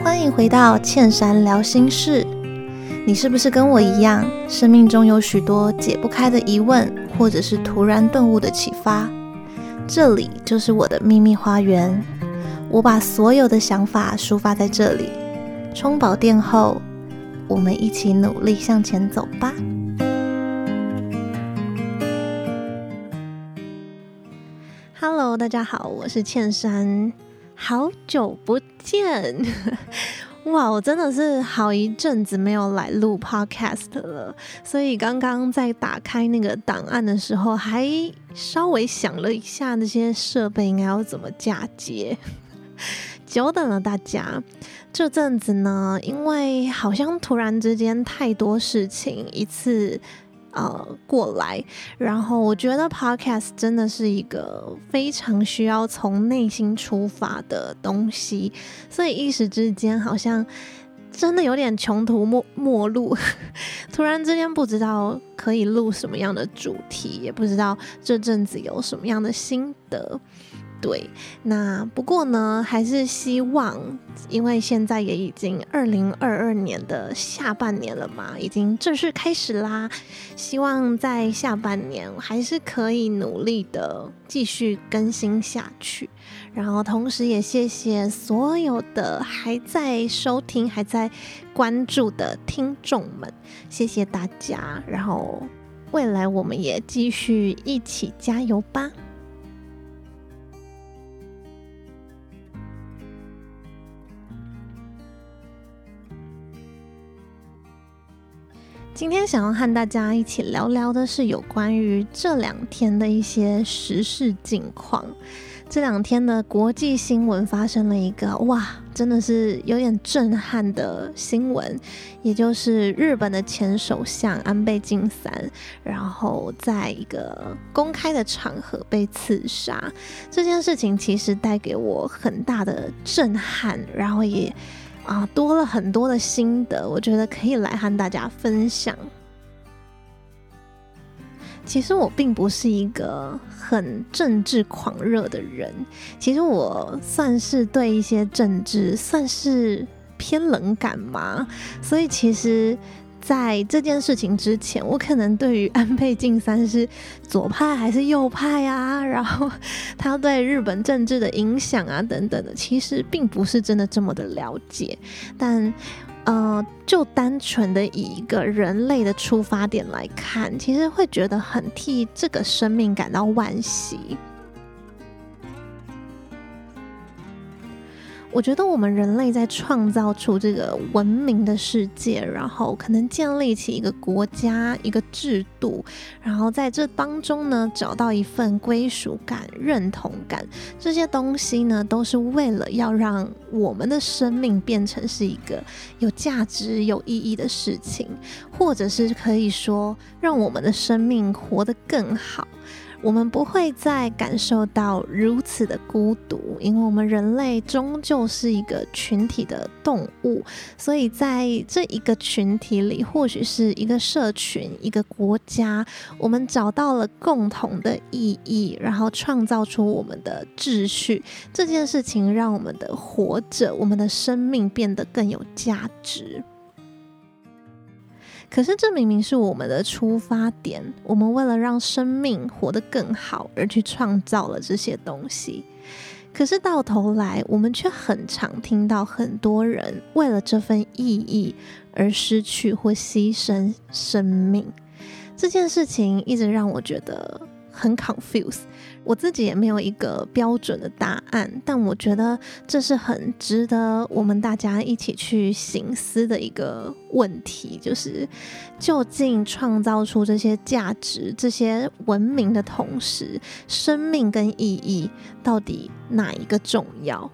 欢迎回到倩珊聊心事。你是不是跟我一样，生命中有许多解不开的疑问，或者是突然顿悟的启发？这里就是我的秘密花园。我把所有的想法抒发在这里。充饱电后，我们一起努力向前走吧。Hello，大家好，我是倩珊，好久不见。哇，我真的是好一阵子没有来录 podcast 了，所以刚刚在打开那个档案的时候，还稍微想了一下那些设备应该要怎么嫁接。久等了大家，这阵子呢，因为好像突然之间太多事情一次。呃，过来，然后我觉得 Podcast 真的是一个非常需要从内心出发的东西，所以一时之间好像真的有点穷途末末路，突然之间不知道可以录什么样的主题，也不知道这阵子有什么样的心得。对，那不过呢，还是希望，因为现在也已经二零二二年的下半年了嘛，已经正式开始啦。希望在下半年还是可以努力的继续更新下去。然后同时也谢谢所有的还在收听、还在关注的听众们，谢谢大家。然后未来我们也继续一起加油吧。今天想要和大家一起聊聊的是有关于这两天的一些时事近况。这两天的国际新闻发生了一个哇，真的是有点震撼的新闻，也就是日本的前首相安倍晋三，然后在一个公开的场合被刺杀。这件事情其实带给我很大的震撼，然后也。啊，多了很多的心得，我觉得可以来和大家分享。其实我并不是一个很政治狂热的人，其实我算是对一些政治算是偏冷感嘛，所以其实。在这件事情之前，我可能对于安倍晋三是左派还是右派啊，然后他对日本政治的影响啊等等的，其实并不是真的这么的了解。但呃，就单纯的以一个人类的出发点来看，其实会觉得很替这个生命感到惋惜。我觉得我们人类在创造出这个文明的世界，然后可能建立起一个国家、一个制度，然后在这当中呢，找到一份归属感、认同感，这些东西呢，都是为了要让我们的生命变成是一个有价值、有意义的事情，或者是可以说，让我们的生命活得更好。我们不会再感受到如此的孤独，因为我们人类终究是一个群体的动物，所以在这一个群体里，或许是一个社群、一个国家，我们找到了共同的意义，然后创造出我们的秩序。这件事情让我们的活着，我们的生命变得更有价值。可是，这明明是我们的出发点。我们为了让生命活得更好而去创造了这些东西。可是到头来，我们却很常听到很多人为了这份意义而失去或牺牲生命。这件事情一直让我觉得很 confuse，。我自己也没有一个标准的答案，但我觉得这是很值得我们大家一起去省思的一个问题，就是究竟创造出这些价值、这些文明的同时，生命跟意义到底哪一个重要？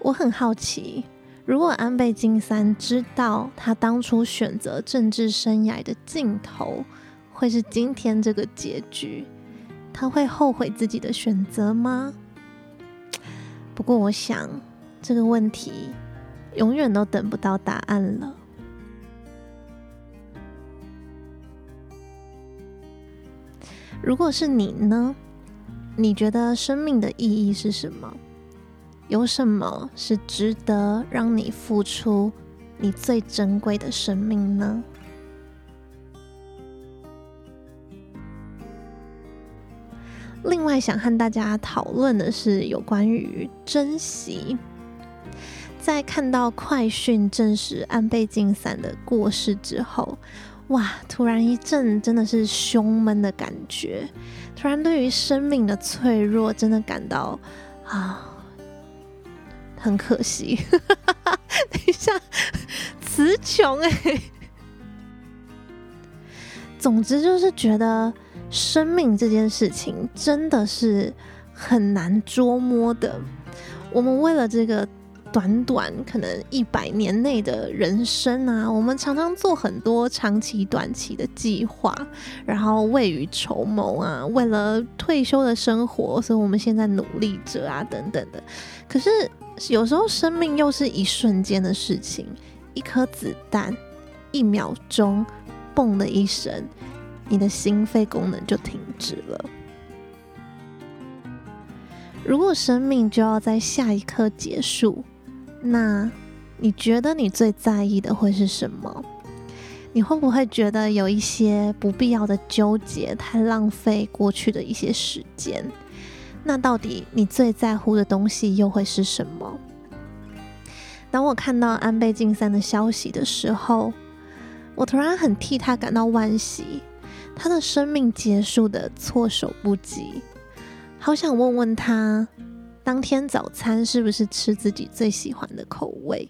我很好奇，如果安倍晋三知道他当初选择政治生涯的尽头，会是今天这个结局，他会后悔自己的选择吗？不过，我想这个问题永远都等不到答案了。如果是你呢？你觉得生命的意义是什么？有什么是值得让你付出你最珍贵的生命呢？另外，想和大家讨论的是有关于珍惜。在看到快讯证实安倍晋三的过世之后，哇，突然一阵真的是胸闷的感觉。突然对于生命的脆弱，真的感到啊，很可惜。等一下，词穷哎。总之就是觉得生命这件事情真的是很难捉摸的。我们为了这个。短短可能一百年内的人生啊，我们常常做很多长期、短期的计划，然后未雨绸缪啊，为了退休的生活，所以我们现在努力着啊，等等的。可是有时候生命又是一瞬间的事情，一颗子弹，一秒钟，嘣的一声，你的心肺功能就停止了。如果生命就要在下一刻结束，那你觉得你最在意的会是什么？你会不会觉得有一些不必要的纠结，太浪费过去的一些时间？那到底你最在乎的东西又会是什么？当我看到安倍晋三的消息的时候，我突然很替他感到惋惜，他的生命结束得措手不及，好想问问他。当天早餐是不是吃自己最喜欢的口味？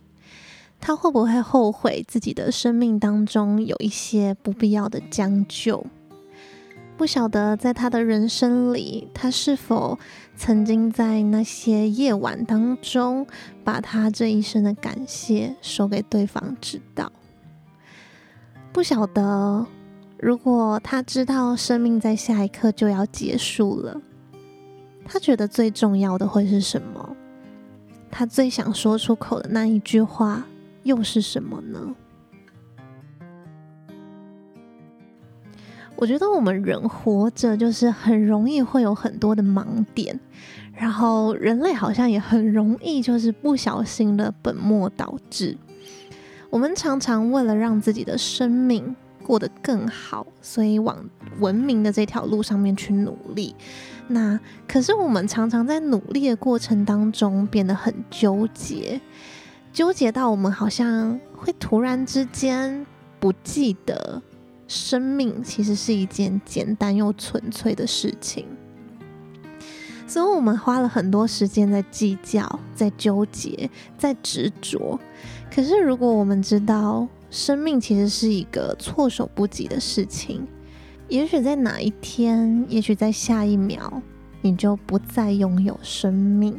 他会不会后悔自己的生命当中有一些不必要的将就？不晓得在他的人生里，他是否曾经在那些夜晚当中，把他这一生的感谢说给对方知道？不晓得，如果他知道生命在下一刻就要结束了。他觉得最重要的会是什么？他最想说出口的那一句话又是什么呢？我觉得我们人活着就是很容易会有很多的盲点，然后人类好像也很容易就是不小心的本末倒置。我们常常为了让自己的生命过得更好，所以往文明的这条路上面去努力。那可是我们常常在努力的过程当中变得很纠结，纠结到我们好像会突然之间不记得，生命其实是一件简单又纯粹的事情。所以我们花了很多时间在计较、在纠结、在执着。可是如果我们知道，生命其实是一个措手不及的事情。也许在哪一天，也许在下一秒，你就不再拥有生命。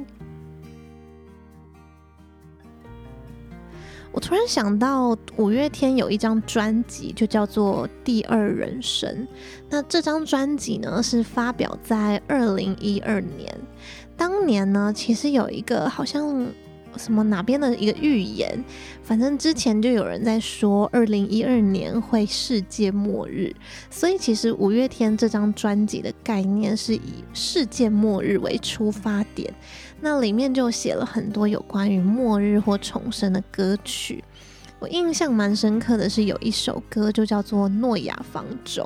我突然想到，五月天有一张专辑，就叫做《第二人生》。那这张专辑呢，是发表在二零一二年。当年呢，其实有一个好像。什么哪边的一个预言？反正之前就有人在说，二零一二年会世界末日。所以其实五月天这张专辑的概念是以世界末日为出发点，那里面就写了很多有关于末日或重生的歌曲。我印象蛮深刻的是有一首歌就叫做《诺亚方舟》。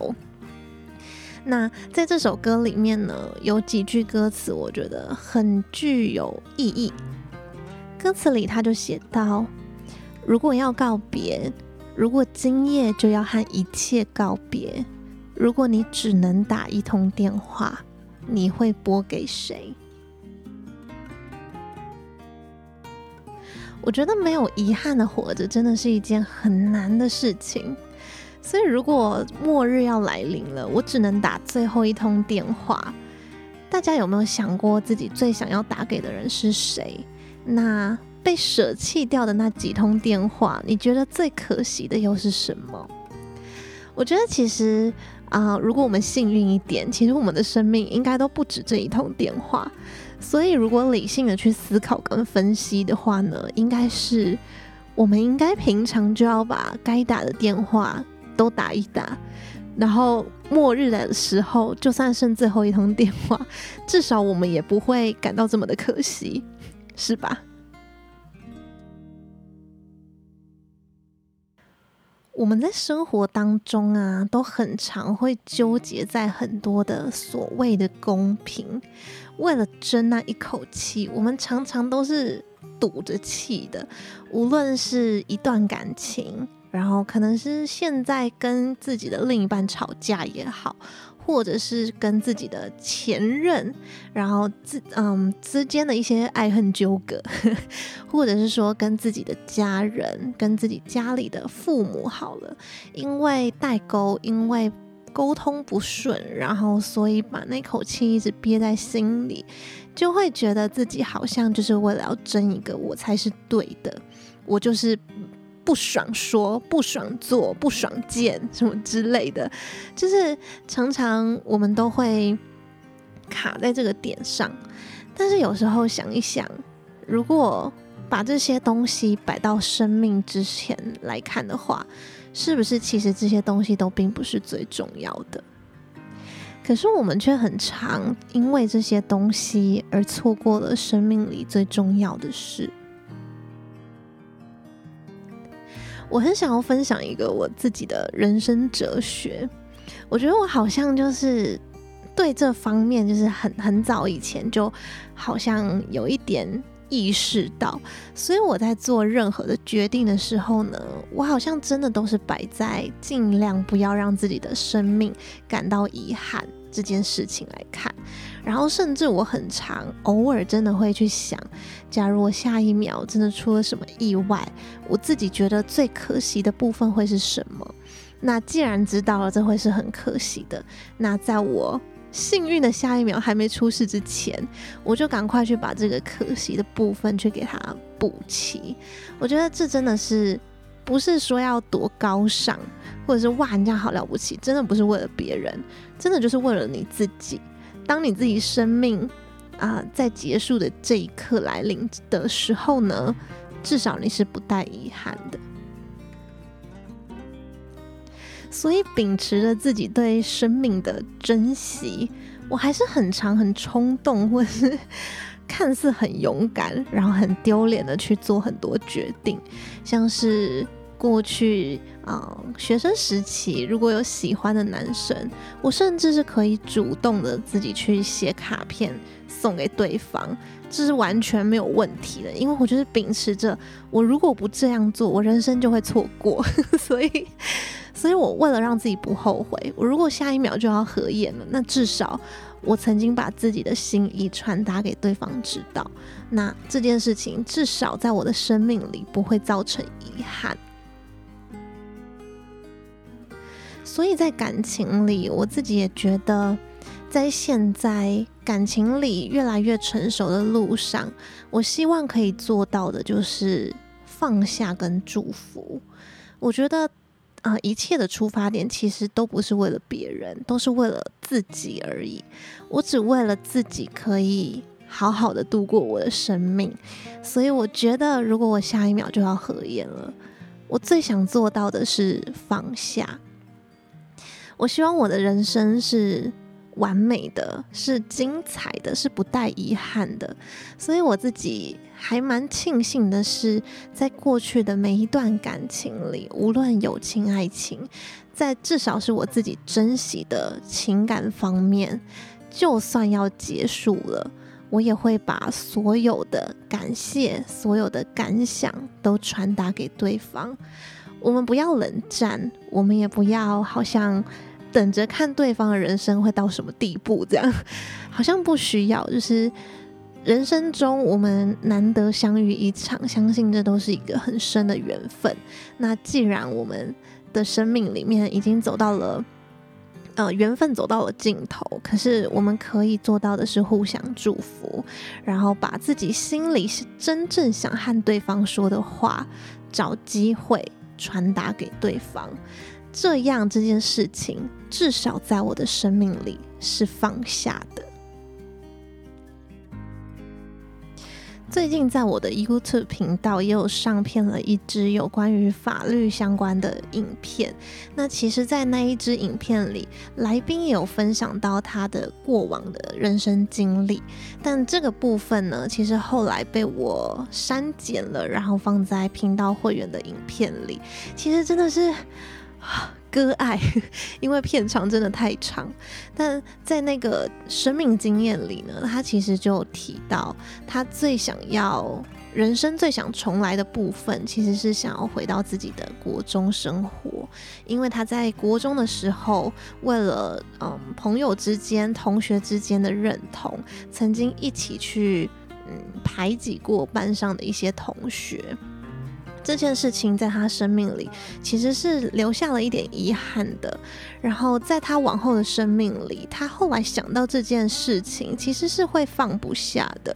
那在这首歌里面呢，有几句歌词我觉得很具有意义。歌词里他就写道：“如果要告别，如果今夜就要和一切告别，如果你只能打一通电话，你会拨给谁？”我觉得没有遗憾的活着，真的是一件很难的事情。所以，如果末日要来临了，我只能打最后一通电话。大家有没有想过自己最想要打给的人是谁？那被舍弃掉的那几通电话，你觉得最可惜的又是什么？我觉得其实啊、如果我们幸运一点，其实我们的生命应该都不止这一通电话。所以，如果理性的去思考跟分析的话呢，应该是我们应该平常就要把该打的电话都打一打，然后末日的时候，就算剩最后一通电话，至少我们也不会感到这么的可惜。是吧？我们在生活当中啊，都很常会纠结在很多的所谓的公平，为了争那一口气，我们常常都是赌着气的。无论是一段感情，然后可能是现在跟自己的另一半吵架也好。或者是跟自己的前任，然后自嗯之间的一些爱恨纠葛，或者是说跟自己的家人、跟自己家里的父母好了，因为代沟，因为沟通不顺，然后所以把那口气一直憋在心里，就会觉得自己好像就是为了要争一个我才是对的，我就是。不爽说，不爽做，不爽见，什么之类的，就是常常我们都会卡在这个点上。但是有时候想一想，如果把这些东西摆到生命之前来看的话，是不是其实这些东西都并不是最重要的？可是我们却很常因为这些东西而错过了生命里最重要的事。我很想要分享一个我自己的人生哲学，我觉得我好像就是对这方面就是很很早以前就好像有一点意识到，所以我在做任何的决定的时候呢，我好像真的都是摆在尽量不要让自己的生命感到遗憾这件事情来看。然后，甚至我很常偶尔真的会去想，假如我下一秒真的出了什么意外，我自己觉得最可惜的部分会是什么？那既然知道了这会是很可惜的，那在我幸运的下一秒还没出事之前，我就赶快去把这个可惜的部分去给它补齐。我觉得这真的是不是说要多高尚，或者是哇人家好了不起，真的不是为了别人，真的就是为了你自己。当你自己生命啊、在结束的这一刻来临的时候呢，至少你是不带遗憾的。所以秉持着自己对生命的珍惜，我还是很常很冲动，或是看似很勇敢，然后很丢脸的去做很多决定，像是。过去啊、学生时期如果有喜欢的男生，我甚至是可以主动的自己去写卡片送给对方，这是完全没有问题的。因为我就是秉持着，我如果不这样做，我人生就会错过。所以，所以我为了让自己不后悔，我如果下一秒就要合眼了，那至少我曾经把自己的心意传达给对方知道。那这件事情至少在我的生命里不会造成遗憾。所以在感情里，我自己也觉得，在现在感情里越来越成熟的路上，我希望可以做到的就是放下跟祝福。我觉得，呃，一切的出发点其实都不是为了别人，都是为了自己而已。我只为了自己可以好好的度过我的生命。所以我觉得，如果我下一秒就要合眼了，我最想做到的是放下。我希望我的人生是完美的，是精彩的，是不带遗憾的。所以我自己还蛮庆幸的是，在过去的每一段感情里，无论友情、爱情，在至少是我自己珍惜的情感方面，就算要结束了，我也会把所有的感谢、所有的感想都传达给对方。我们不要冷战，我们也不要好像。等着看对方的人生会到什么地步，这样 好像不需要。就是人生中我们难得相遇一场，相信这都是一个很深的缘分。那既然我们的生命里面已经走到了，呃，缘分走到了尽头，可是我们可以做到的是互相祝福，然后把自己心里是真正想和对方说的话，找机会传达给对方。这样这件事情，至少在我的生命里是放下的。最近在我的 YouTube 频道也有上片了一支有关于法律相关的影片。那其实，在那一支影片里，来宾也有分享到他的过往的人生经历。但这个部分呢，其实后来被我删减了，然后放在频道会员的影片里。其实真的是。割爱，因为片长真的太长。但在那个生命经验里呢，他其实就提到，他最想要人生最想重来的部分，其实是想要回到自己的国中生活。因为他在国中的时候，为了嗯朋友之间、同学之间的认同，曾经一起去嗯排挤过班上的一些同学。这件事情在他生命里其实是留下了一点遗憾的。然后在他往后的生命里，他后来想到这件事情，其实是会放不下的。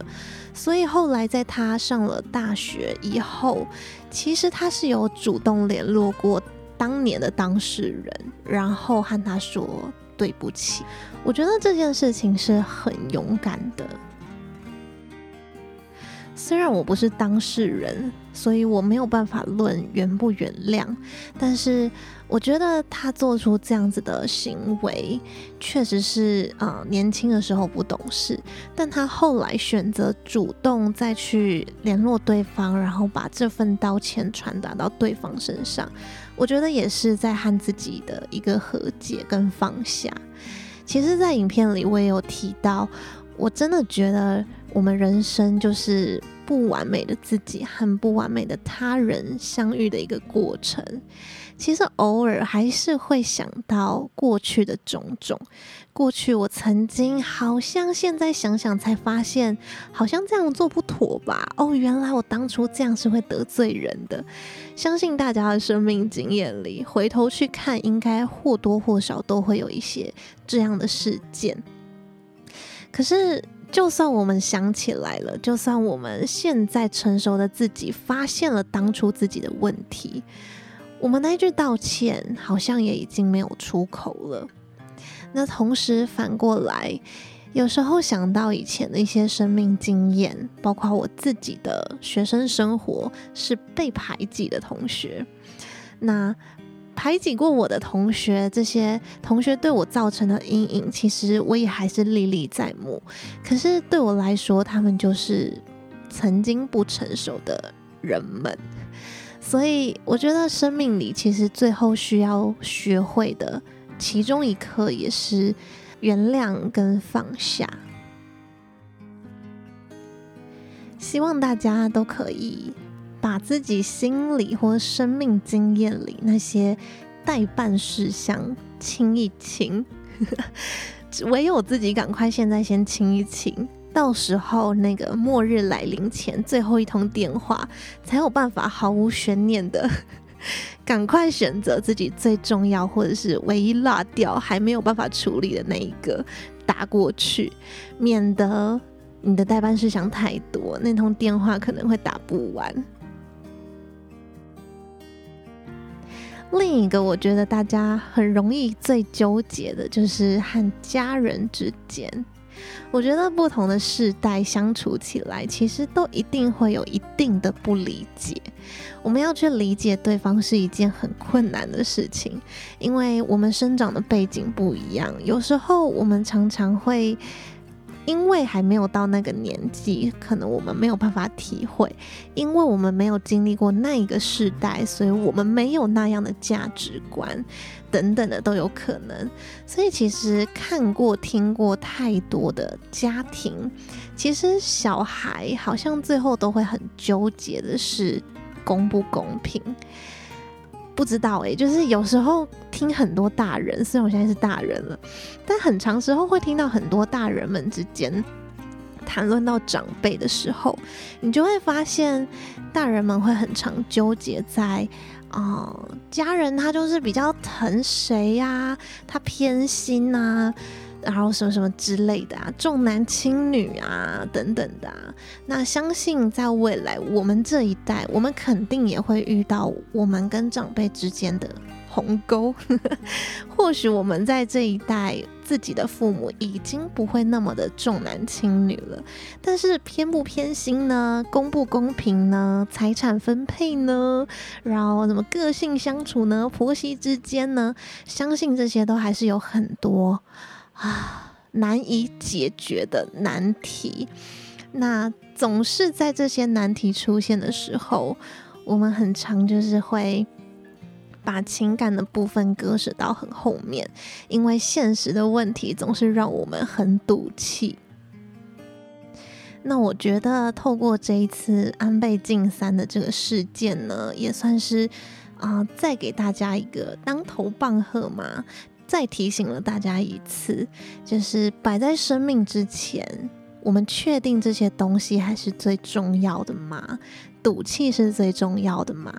所以后来在他上了大学以后，其实他是有主动联络过当年的当事人，然后和他说对不起。我觉得这件事情是很勇敢的。虽然我不是当事人，所以我没有办法论原不原谅，但是我觉得他做出这样子的行为，确实是啊、年轻的时候不懂事，但他后来选择主动再去联络对方，然后把这份道歉传达到对方身上，我觉得也是在和自己的一个和解跟放下。其实，在影片里我也有提到，我真的觉得我们人生就是。不完美的自己和不完美的他人相遇的一个过程，其实偶尔还是会想到过去的种种。过去我曾经好像现在想想才发现，好像这样做不妥吧？哦，原来我当初这样是会得罪人的。相信大家的生命经验里，回头去看，应该或多或少都会有一些这样的事件。可是。就算我们想起来了，就算我们现在成熟的自己发现了当初自己的问题，我们那句道歉好像也已经没有出口了。那同时反过来，有时候想到以前的一些生命经验，包括我自己的学生生活，是被排挤的同学，那。排挤过我的同学，这些同学对我造成的阴影，其实我也还是历历在目。可是对我来说，他们就是曾经不成熟的人们。所以我觉得生命里其实最后需要学会的其中一课，也是原谅跟放下。希望大家都可以。把自己心里或生命经验里那些待办事项清一清，唯有自己赶快现在先清一清，到时候那个末日来临前最后一通电话，才有办法毫无悬念的 赶快选择自己最重要或者是唯一落掉还没有办法处理的那一个打过去，免得你的待办事项太多，那通电话可能会打不完。另一个我觉得大家很容易最纠结的就是和家人之间，我觉得不同的世代相处起来，其实都一定会有一定的不理解。我们要去理解对方是一件很困难的事情，因为我们生长的背景不一样，有时候我们常常会。因为还没有到那个年纪，可能我们没有办法体会，因为我们没有经历过那一个世代，所以我们没有那样的价值观，等等的都有可能。所以其实看过、听过太多的家庭，其实小孩好像最后都会很纠结的是公不公平。不知道哎、就是有时候听很多大人，虽然我现在是大人了，但很长时候会听到很多大人们之间谈论到长辈的时候，你就会发现大人们会很常纠结在啊、家人他就是比较疼谁呀、他偏心呐、然后什么什么之类的啊，重男轻女啊，等等的啊。那相信在未来，我们这一代，我们肯定也会遇到我们跟长辈之间的鸿沟。或许我们在这一代自己的父母已经不会那么的重男轻女了，但是偏不偏心呢？公不公平呢？财产分配呢？然后怎么个性相处呢？婆媳之间呢？相信这些都还是有很多啊难以解决的难题。那总是在这些难题出现的时候，我们很常就是会。把情感的部分割舍到很后面，因为现实的问题总是让我们很赌气。那我觉得透过这一次安倍晋三的这个事件呢，也算是啊、再给大家一个当头棒喝嘛，再提醒了大家一次，就是摆在生命之前，我们确定这些东西还是最重要的吗？赌气是最重要的吗？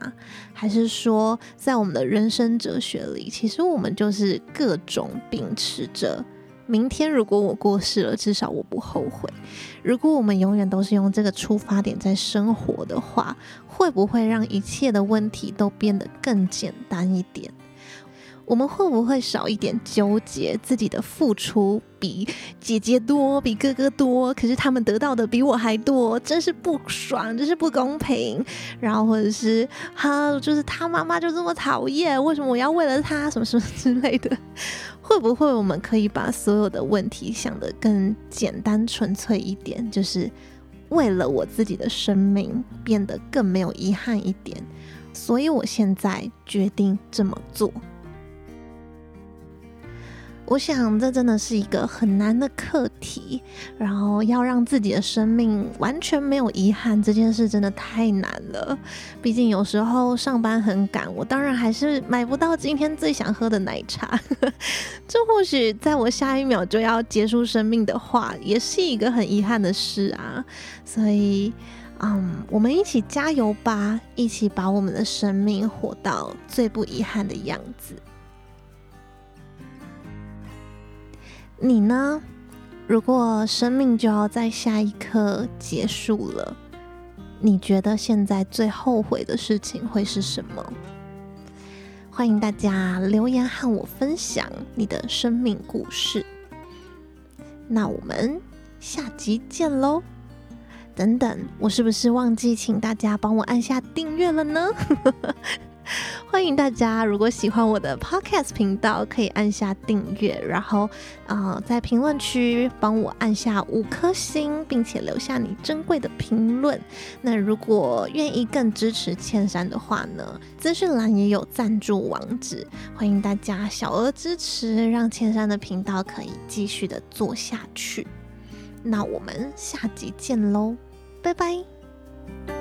还是说，在我们的人生哲学里，其实我们就是各种秉持着，明天如果我过世了，至少我不后悔。如果我们永远都是用这个出发点在生活的话，会不会让一切的问题都变得更简单一点？我们会不会少一点纠结自己的付出比姐姐多，比哥哥多，可是他们得到的比我还多，真是不爽，真是不公平。然后或者是哈，就是他妈妈就这么讨厌，为什么我要为了他什么什么之类的？会不会我们可以把所有的问题想得更简单纯粹一点？就是为了我自己的生命变得更没有遗憾一点，所以我现在决定这么做。我想，这真的是一个很难的课题。然后，要让自己的生命完全没有遗憾，这件事真的太难了。毕竟，有时候上班很赶，我当然还是买不到今天最想喝的奶茶。这或许在我下一秒就要结束生命的话，也是一个很遗憾的事啊。所以，嗯，我们一起加油吧，一起把我们的生命活到最不遗憾的样子。你呢？如果生命就要在下一刻结束了，你觉得现在最后悔的事情会是什么？欢迎大家留言和我分享你的生命故事。那我们下集见喽！等等，我是不是忘记请大家帮我按下订阅了呢？欢迎大家，如果喜欢我的 Podcast 频道，可以按下订阅，然后，呃，在评论区帮我按下五颗星，并且留下你珍贵的评论。那如果愿意更支持千山的话呢，资讯栏也有赞助网址，欢迎大家小额支持，让千山的频道可以继续的做下去。那我们下集见喽，拜拜。